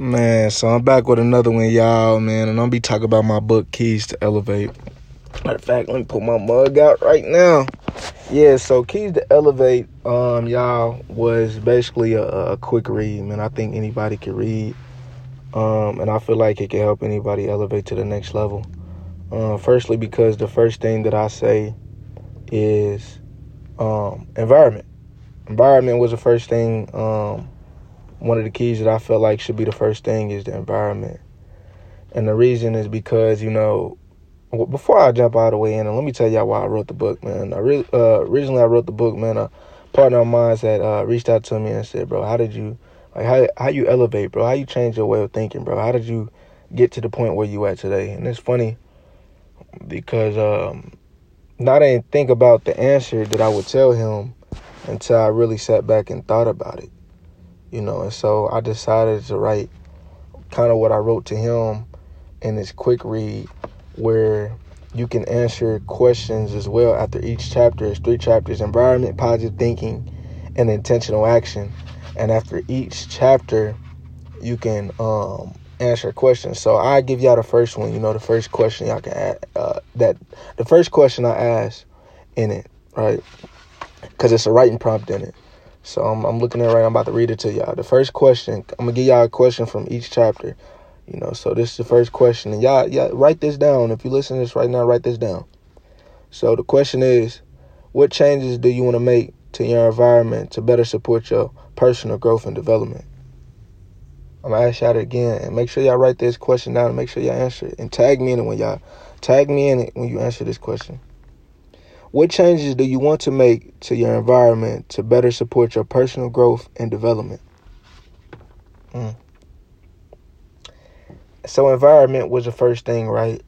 Man, so I'm back with another one, y'all, man, and I'll be talking about my book, Keys to Elevate. Matter of fact, let me pull my mug out right now. Yeah, so Keys to Elevate, um, y'all, was basically a, a quick read, man. I think anybody can read, um, and I feel like it can help anybody elevate to the next level. Uh, firstly, because the first thing that I say is um, environment. Environment was the first thing. Um, one of the keys that I felt like should be the first thing is the environment. And the reason is because, you know, before I jump all the way in, and let me tell y'all why I wrote the book, man. I uh, originally I wrote the book, man. A partner of mine had uh, reached out to me and said, bro, how did you, like, how, how you elevate, bro? How you change your way of thinking, bro? How did you get to the point where you at today? And it's funny because um, I didn't think about the answer that I would tell him until I really sat back and thought about it you know. And so I decided to write kind of what I wrote to him in this quick read where you can answer questions as well after each chapter. It's three chapters environment, positive thinking, and intentional action. And after each chapter, you can um, answer questions. So I give y'all the first one. You know, the first question y'all can add. Uh, that the first question I ask in it, right? Because it's a writing prompt in it. So I'm, I'm looking at it right. I'm about to read it to y'all. The first question. I'm gonna give y'all a question from each chapter. You know, so this is the first question, and y'all, y'all write this down. If you listen to this right now, write this down. So the question is, what changes do you want to make to your environment to better support your personal growth and development? I'm gonna ask y'all again, and make sure y'all write this question down, and make sure y'all answer it, and tag me in it when y'all tag me in it when you answer this question. What changes do you want to make to your environment to better support your personal growth and development? Mm. So, environment was the first thing, right?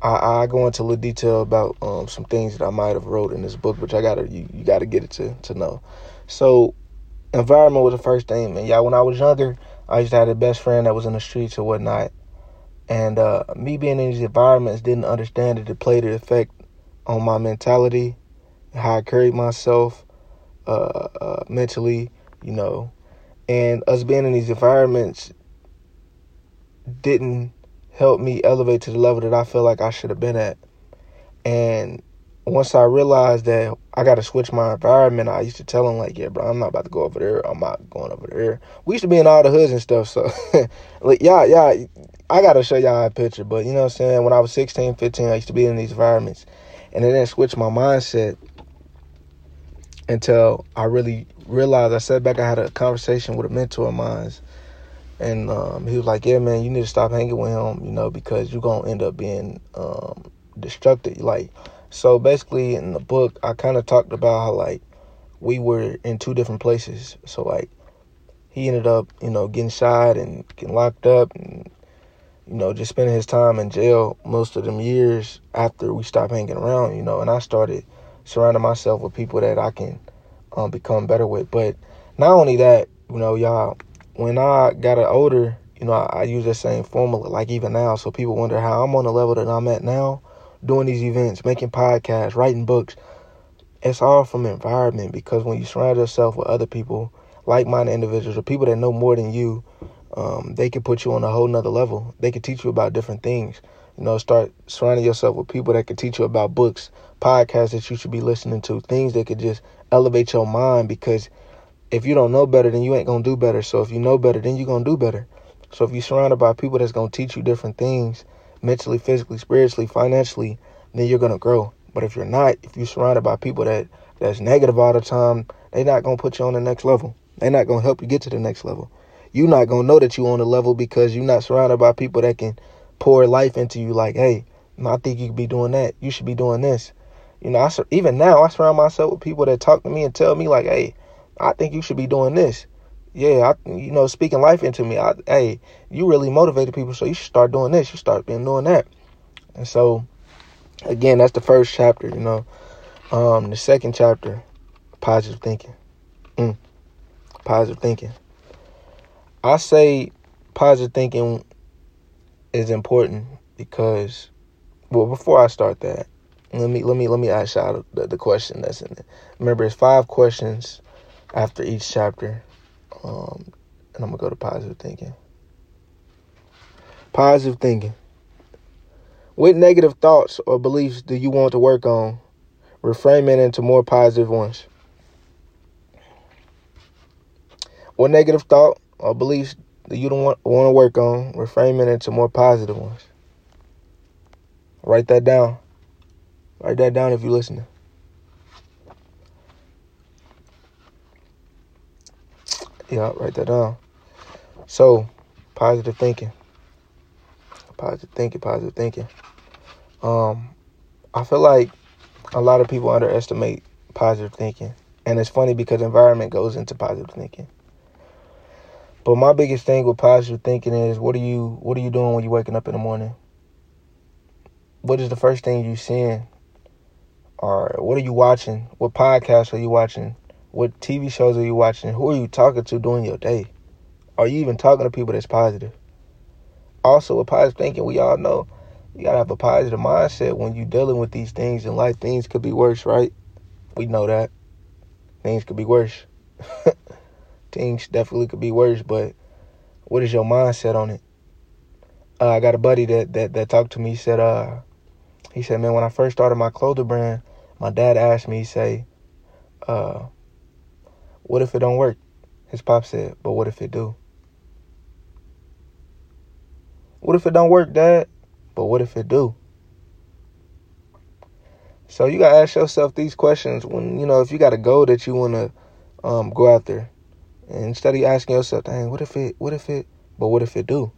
I, I go into a little detail about um, some things that I might have wrote in this book, which I gotta you, you gotta get it to to know. So, environment was the first thing, man. Yeah, when I was younger, I to have a best friend that was in the streets or whatnot, and uh, me being in these environments didn't understand it played an effect on my mentality, how I carried myself uh, uh, mentally, you know, and us being in these environments didn't help me elevate to the level that I feel like I should have been at. And once I realized that I got to switch my environment, I used to tell him like, "Yeah, bro, I'm not about to go over there. I'm not going over there." We used to be in all the hoods and stuff, so like, yeah, yeah. I gotta show y'all a picture, but you know what I'm saying. When I was 16, 15, I used to be in these environments, and it didn't switch my mindset until I really realized. I sat back, I had a conversation with a mentor of mine, and um, he was like, "Yeah, man, you need to stop hanging with him, you know, because you're gonna end up being um, destructive." Like, so basically, in the book, I kind of talked about how like we were in two different places. So like, he ended up, you know, getting shot and getting locked up, and you know, just spending his time in jail most of them years after we stopped hanging around, you know, and I started surrounding myself with people that I can um, become better with. But not only that, you know, y'all, when I got older, you know, I, I use that same formula, like even now. So people wonder how I'm on the level that I'm at now, doing these events, making podcasts, writing books. It's all from environment because when you surround yourself with other people, like-minded individuals, or people that know more than you, um, they can put you on a whole nother level. They can teach you about different things. You know, start surrounding yourself with people that can teach you about books, podcasts that you should be listening to, things that could just elevate your mind because if you don't know better, then you ain't gonna do better. So if you know better, then you're gonna do better. So if you're surrounded by people that's gonna teach you different things, mentally, physically, spiritually, financially, then you're gonna grow. But if you're not, if you're surrounded by people that that's negative all the time, they're not gonna put you on the next level. They're not gonna help you get to the next level you're not gonna know that you're on the level because you're not surrounded by people that can pour life into you. Like, hey, I think you could be doing that. You should be doing this. You know, I even now I surround myself with people that talk to me and tell me like, hey, I think you should be doing this. Yeah, I, you know, speaking life into me. I, hey, you really motivated people, so you should start doing this. You start being doing that. And so, again, that's the first chapter. You know, um, the second chapter, positive thinking. Mm, positive thinking. I say positive thinking is important because, well, before I start that, let me let me let me ask y'all the, the question that's in it. Remember, it's five questions after each chapter, um, and I'm gonna go to positive thinking. Positive thinking. What negative thoughts or beliefs do you want to work on? Reframe it into more positive ones. What negative thought or beliefs that you don't want, want to work on? Reframe it into more positive ones. Write that down. Write that down if you're listening. Yeah, write that down. So, positive thinking. Positive thinking, positive thinking. Um, I feel like a lot of people underestimate positive thinking. And it's funny because environment goes into positive thinking. But my biggest thing with positive thinking is what are you what are you doing when you're waking up in the morning? What is the first thing you seeing? Or what are you watching? What podcasts are you watching? What TV shows are you watching? Who are you talking to during your day? Are you even talking to people that's positive? Also, with positive thinking, we all know you gotta have a positive mindset when you're dealing with these things in life. Things could be worse, right? We know that. Things could be worse. things definitely could be worse, but what is your mindset on it? Uh, I got a buddy that, that that talked to me. He said, uh, he said, man, when I first started my clothing brand, my dad asked me, say, uh, what if it don't work? His pop said, but what if it do? What if it don't work, Dad? But what if it do? So you gotta ask yourself these questions when you know if you got a goal that you wanna um, go out and instead of asking yourself, "Dang, what if it? What if it? But what if it do?"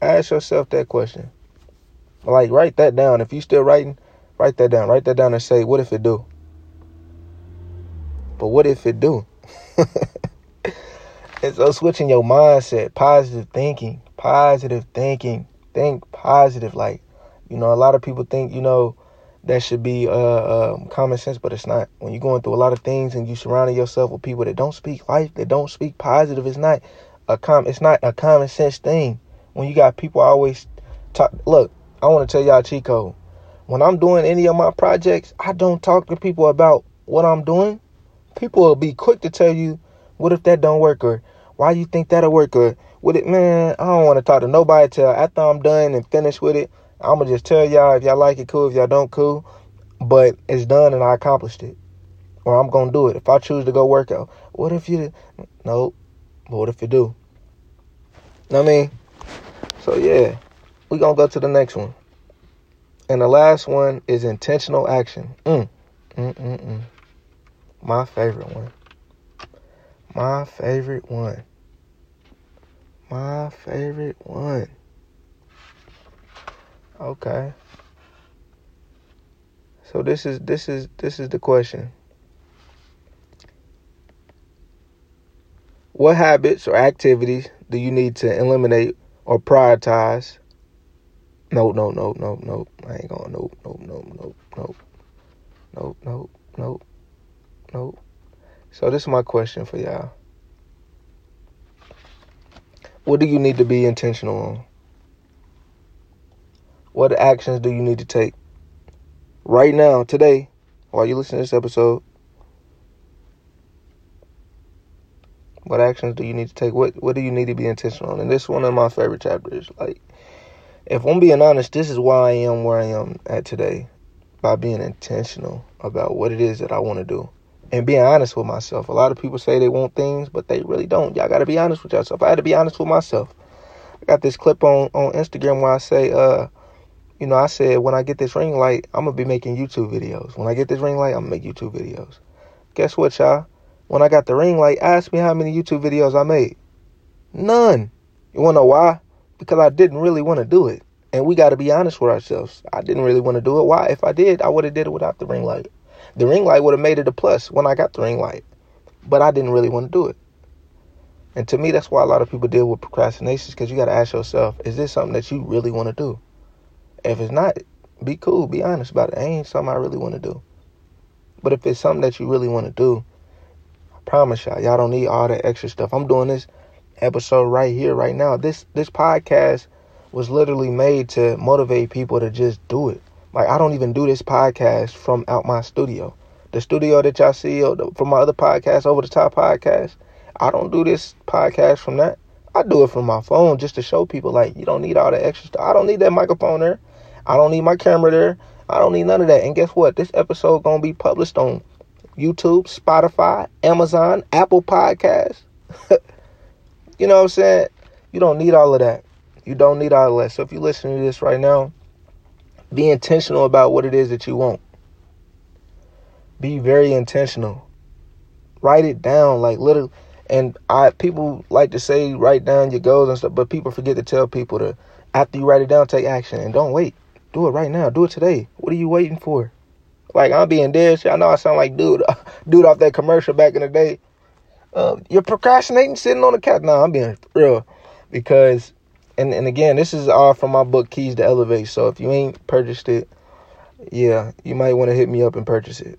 Ask yourself that question. Like write that down. If you still writing, write that down. Write that down and say, "What if it do?" But what if it do? and so switching your mindset, positive thinking, positive thinking, think positive. Like, you know, a lot of people think, you know, that should be uh, uh, common sense, but it's not. When you're going through a lot of things and you surrounding yourself with people that don't speak life, that don't speak positive, it's not a com. It's not a common sense thing. When you got people always talk. Look, I want to tell y'all, Chico. When I'm doing any of my projects, I don't talk to people about what I'm doing people will be quick to tell you, what if that don't work or why you think that'll work or with it, man, I don't want to talk to nobody till after I'm done and finished with it. I'ma just tell y'all if y'all like it, cool. If y'all don't, cool. But it's done and I accomplished it. Or I'm gonna do it. If I choose to go work out, what if you nope. But what if you do? Know what I mean? So yeah, we gonna go to the next one. And the last one is intentional action. Mm. Mm mm mm. My favorite one. My favorite one. My favorite one. Okay. So this is this is this is the question. What habits or activities do you need to eliminate or prioritize? No, no, no, no, no. I ain't going. Nope, nope, nope, nope, nope, nope, nope, nope. Nope. So this is my question for y'all. What do you need to be intentional on? What actions do you need to take right now, today, while you listen to this episode? What actions do you need to take? What what do you need to be intentional on? And this is one of my favorite chapters. Like, if I'm being honest, this is why I am where I am at today. By being intentional about what it is that I want to do and being honest with myself. A lot of people say they want things, but they really don't. Y'all got to be honest with yourself. I had to be honest with myself. I got this clip on on Instagram where I say, uh, you know, I said when I get this ring light, I'm gonna be making YouTube videos. When I get this ring light, I'm gonna make YouTube videos. Guess what, y'all? When I got the ring light, ask me how many YouTube videos I made. None. You wanna know why? Because I didn't really want to do it. And we got to be honest with ourselves. I didn't really want to do it. Why? If I did, I would have did it without the ring light. The ring light would have made it a plus when I got the ring light, but I didn't really want to do it. And to me, that's why a lot of people deal with procrastination because you got to ask yourself, is this something that you really want to do? If it's not, be cool, be honest about it. it ain't something I really want to do. But if it's something that you really want to do, I promise y'all, y'all don't need all that extra stuff. I'm doing this episode right here, right now. This this podcast was literally made to motivate people to just do it. Like I don't even do this podcast from out my studio. The studio that y'all see uh, from my other podcast, Over the Top podcast, I don't do this podcast from that. I do it from my phone just to show people like you don't need all the extra stuff. I don't need that microphone there. I don't need my camera there. I don't need none of that. And guess what? This episode gonna be published on YouTube, Spotify, Amazon, Apple Podcasts. you know what I'm saying? You don't need all of that. You don't need all of that. So if you're listening to this right now, be intentional about what it is that you want. Be very intentional. Write it down, like literally. And I people like to say write down your goals and stuff, but people forget to tell people to after you write it down, take action and don't wait. Do it right now. Do it today. What are you waiting for? Like I'm being dead. I know I sound like dude, dude off that commercial back in the day. Uh, you're procrastinating, sitting on the couch. No, I'm being real because, and and again, this is all from my book Keys to Elevate. So if you ain't purchased it, yeah, you might want to hit me up and purchase it.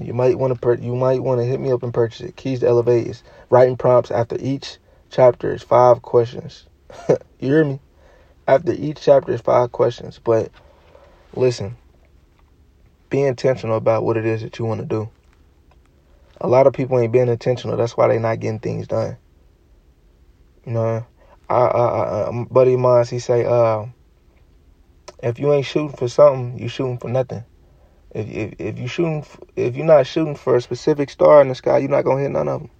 You might want to per- you might want to hit me up and purchase it. Keys to Elevate is writing prompts after each chapter is five questions. you hear me? After each chapter is five questions. But listen, be intentional about what it is that you want to do. A lot of people ain't being intentional. That's why they not getting things done. You know, I, I, I buddy of mine, he say, uh, if you ain't shooting for something, you shooting for nothing. If, if if you shooting if you're not shooting for a specific star in the sky, you're not gonna hit none of them.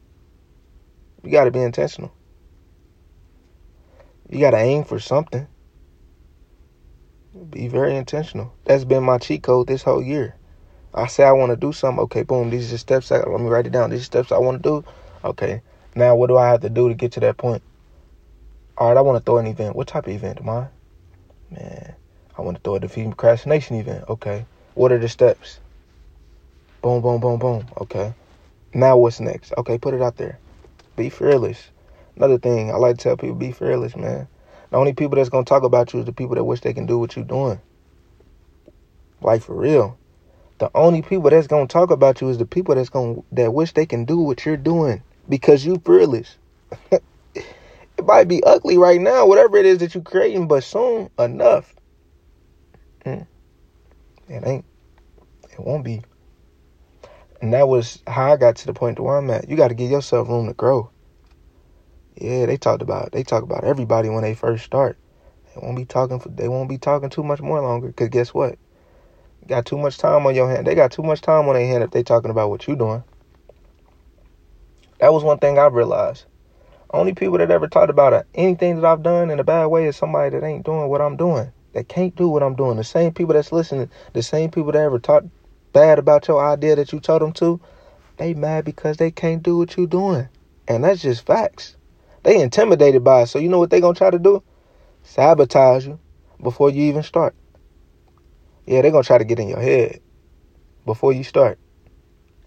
You got to be intentional. You got to aim for something. Be very intentional. That's been my cheat code this whole year. I say I want to do something. Okay, boom. These are the steps. I, let me write it down. These are steps I want to do. Okay. Now what do I have to do to get to that point? All right, I want to throw an event. What type of event am I? Man, I want to throw a defeat procrastination event. Okay. What are the steps? Boom, boom, boom, boom. Okay. Now what's next? Okay, put it out there. Be fearless. Another thing I like to tell people: be fearless, man. The only people that's gonna talk about you is the people that wish they can do what you're doing. Like for real. The only people that's gonna talk about you is the people that's gonna that wish they can do what you're doing because you fearless. it might be ugly right now, whatever it is that you're creating, but soon enough, mm, it ain't. It won't be. And that was how I got to the point where I'm at. You got to give yourself room to grow. Yeah, they talked about they talk about everybody when they first start. They won't be talking for, they won't be talking too much more longer. Cause guess what? You got too much time on your hand. They got too much time on their hand if they talking about what you doing. That was one thing I realized. Only people that ever talked about anything that I've done in a bad way is somebody that ain't doing what I'm doing. That can't do what I'm doing. The same people that's listening, the same people that ever talked bad about your idea that you told them to, they mad because they can't do what you doing. And that's just facts. They intimidated by it. So you know what they gonna try to do? Sabotage you before you even start. Yeah, they gonna try to get in your head before you start.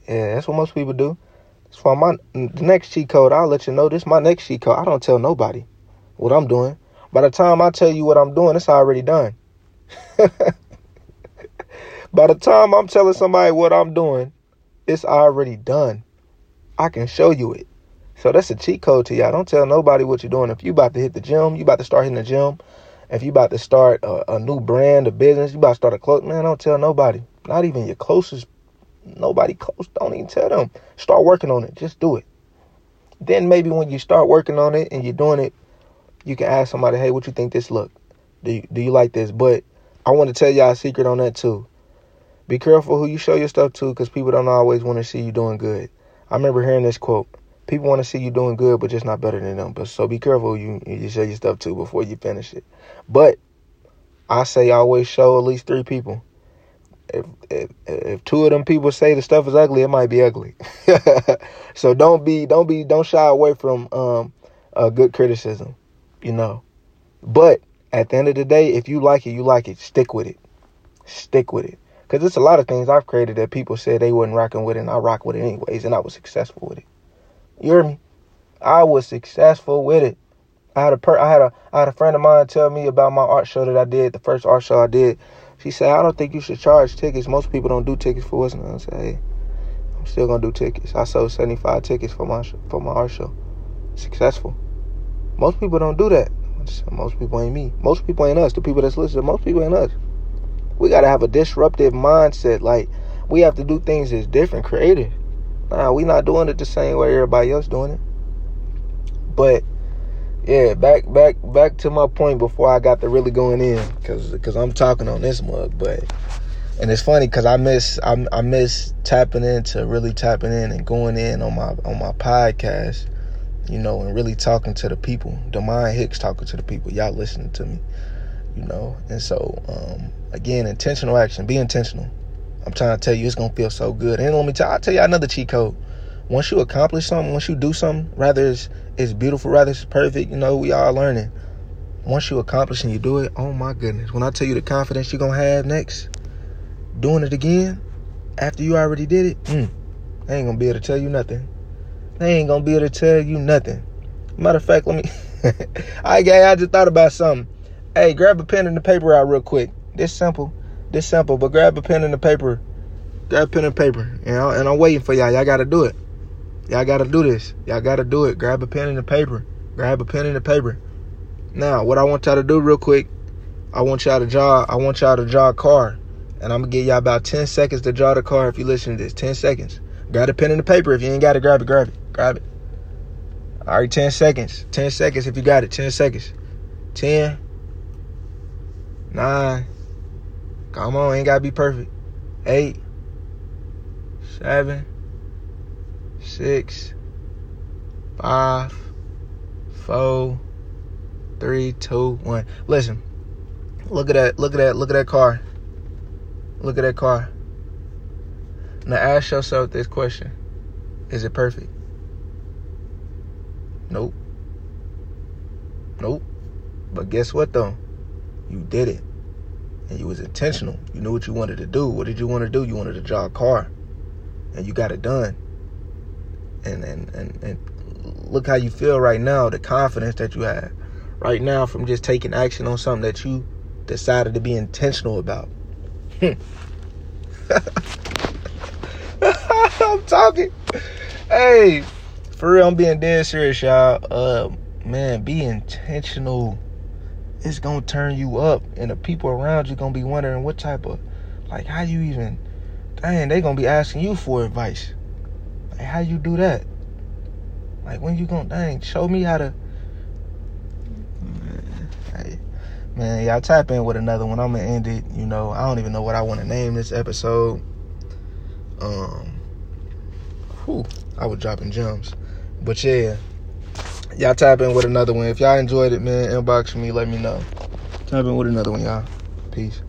Yeah, that's what most people do. That's why my the next cheat code, I'll let you know this my next cheat code. I don't tell nobody what I'm doing. By the time I tell you what I'm doing, it's already done. By the time I'm telling somebody what I'm doing, it's already done. I can show you it. So that's a cheat code to y'all. Don't tell nobody what you're doing. If you about to hit the gym, you about to start hitting the gym. If you about to start a, a new brand, a business, you about to start a close. Man, don't tell nobody. Not even your closest. Nobody close. Don't even tell them. Start working on it. Just do it. Then maybe when you start working on it and you're doing it, you can ask somebody, "Hey, what you think this look? Do you, do you like this?" But I want to tell y'all a secret on that too. Be careful who you show your stuff to, because people don't always want to see you doing good. I remember hearing this quote people want to see you doing good, but just not better than them. But so be careful you you show your stuff to before you finish it. But I say always show at least three people. If if, if two of them people say the stuff is ugly, it might be ugly. so don't be don't be don't shy away from um a good criticism, you know. But at the end of the day, if you like it, you like it. Stick with it. Stick with it. Cause it's a lot of things I've created that people said they wasn't rocking with, it, and I rock with it anyways, and I was successful with it. You hear me? I was successful with it. I had a per- I had a I had a friend of mine tell me about my art show that I did, the first art show I did. She said, I don't think you should charge tickets. Most people don't do tickets for us. And I said, hey, I'm still gonna do tickets. I sold 75 tickets for my for my art show. Successful. Most people don't do that. Most people ain't me. Most people ain't us. The people that's listening, most people ain't us. We gotta have a disruptive mindset. Like we have to do things that's different, creative. Nah, we not doing it the same way everybody else doing it. But yeah, back back back to my point before I got to really going in, cause cause I'm talking on this mug, but and it's funny because I miss I, I miss tapping into really tapping in and going in on my on my podcast, you know, and really talking to the people. Demond Hicks talking to the people. Y'all listening to me, you know. And so um, again, intentional action. Be intentional. I'm trying to tell you, it's gonna feel so good. And let me tell you I'll tell you another cheat code. Once you accomplish something, once you do something, rather it's it's beautiful, rather it's perfect. You know, we all learning. Once you accomplish and you do it, oh my goodness! When I tell you the confidence you're gonna have next doing it again after you already did it, mm, I ain't gonna be able to tell you nothing. They ain't gonna be able to tell you nothing. Matter of fact, let me. I I just thought about something. Hey, grab a pen and the paper out real quick. This simple, this simple, but grab a pen and the paper. Grab a pen and paper, and, I, and I'm waiting for y'all. Y'all gotta do it. Y'all gotta do this. Y'all gotta do it. Grab a pen and the paper. Grab a pen and the paper. Now, what I want y'all to do real quick, I want y'all to draw. I want y'all to draw a car. And I'm gonna give y'all about 10 seconds to draw the car if you listen to this. 10 seconds. Grab a pen and a paper. If you ain't got it, grab it, grab it. Grab it. All right, 10 seconds. 10 seconds if you got it. 10 seconds. 10. 9. Come on, ain't gotta be perfect. 8. 7. 6. 5. 4. 3, 2, 1. Listen. Look at that. Look at that. Look at that car. Look at that car. Now ask yourself this question Is it perfect? Nope. Nope. But guess what though? You did it. And you was intentional. You knew what you wanted to do. What did you want to do? You wanted to draw a car. And you got it done. And and, and, and look how you feel right now, the confidence that you have right now from just taking action on something that you decided to be intentional about. I'm talking. Hey, for real, I'm being dead serious, y'all. Uh, man, be intentional. It's gonna turn you up, and the people around you gonna be wondering what type of, like, how you even, dang, they gonna be asking you for advice. Like, how you do that? Like, when you gonna, dang, show me how to. Hey, Man, y'all tap in with another one. I'm gonna end it. You know, I don't even know what I want to name this episode. Um, whew, I was dropping gems, but yeah, y'all tap in with another one. If y'all enjoyed it, man, inbox me, let me know. Tap in with another one, y'all. Peace.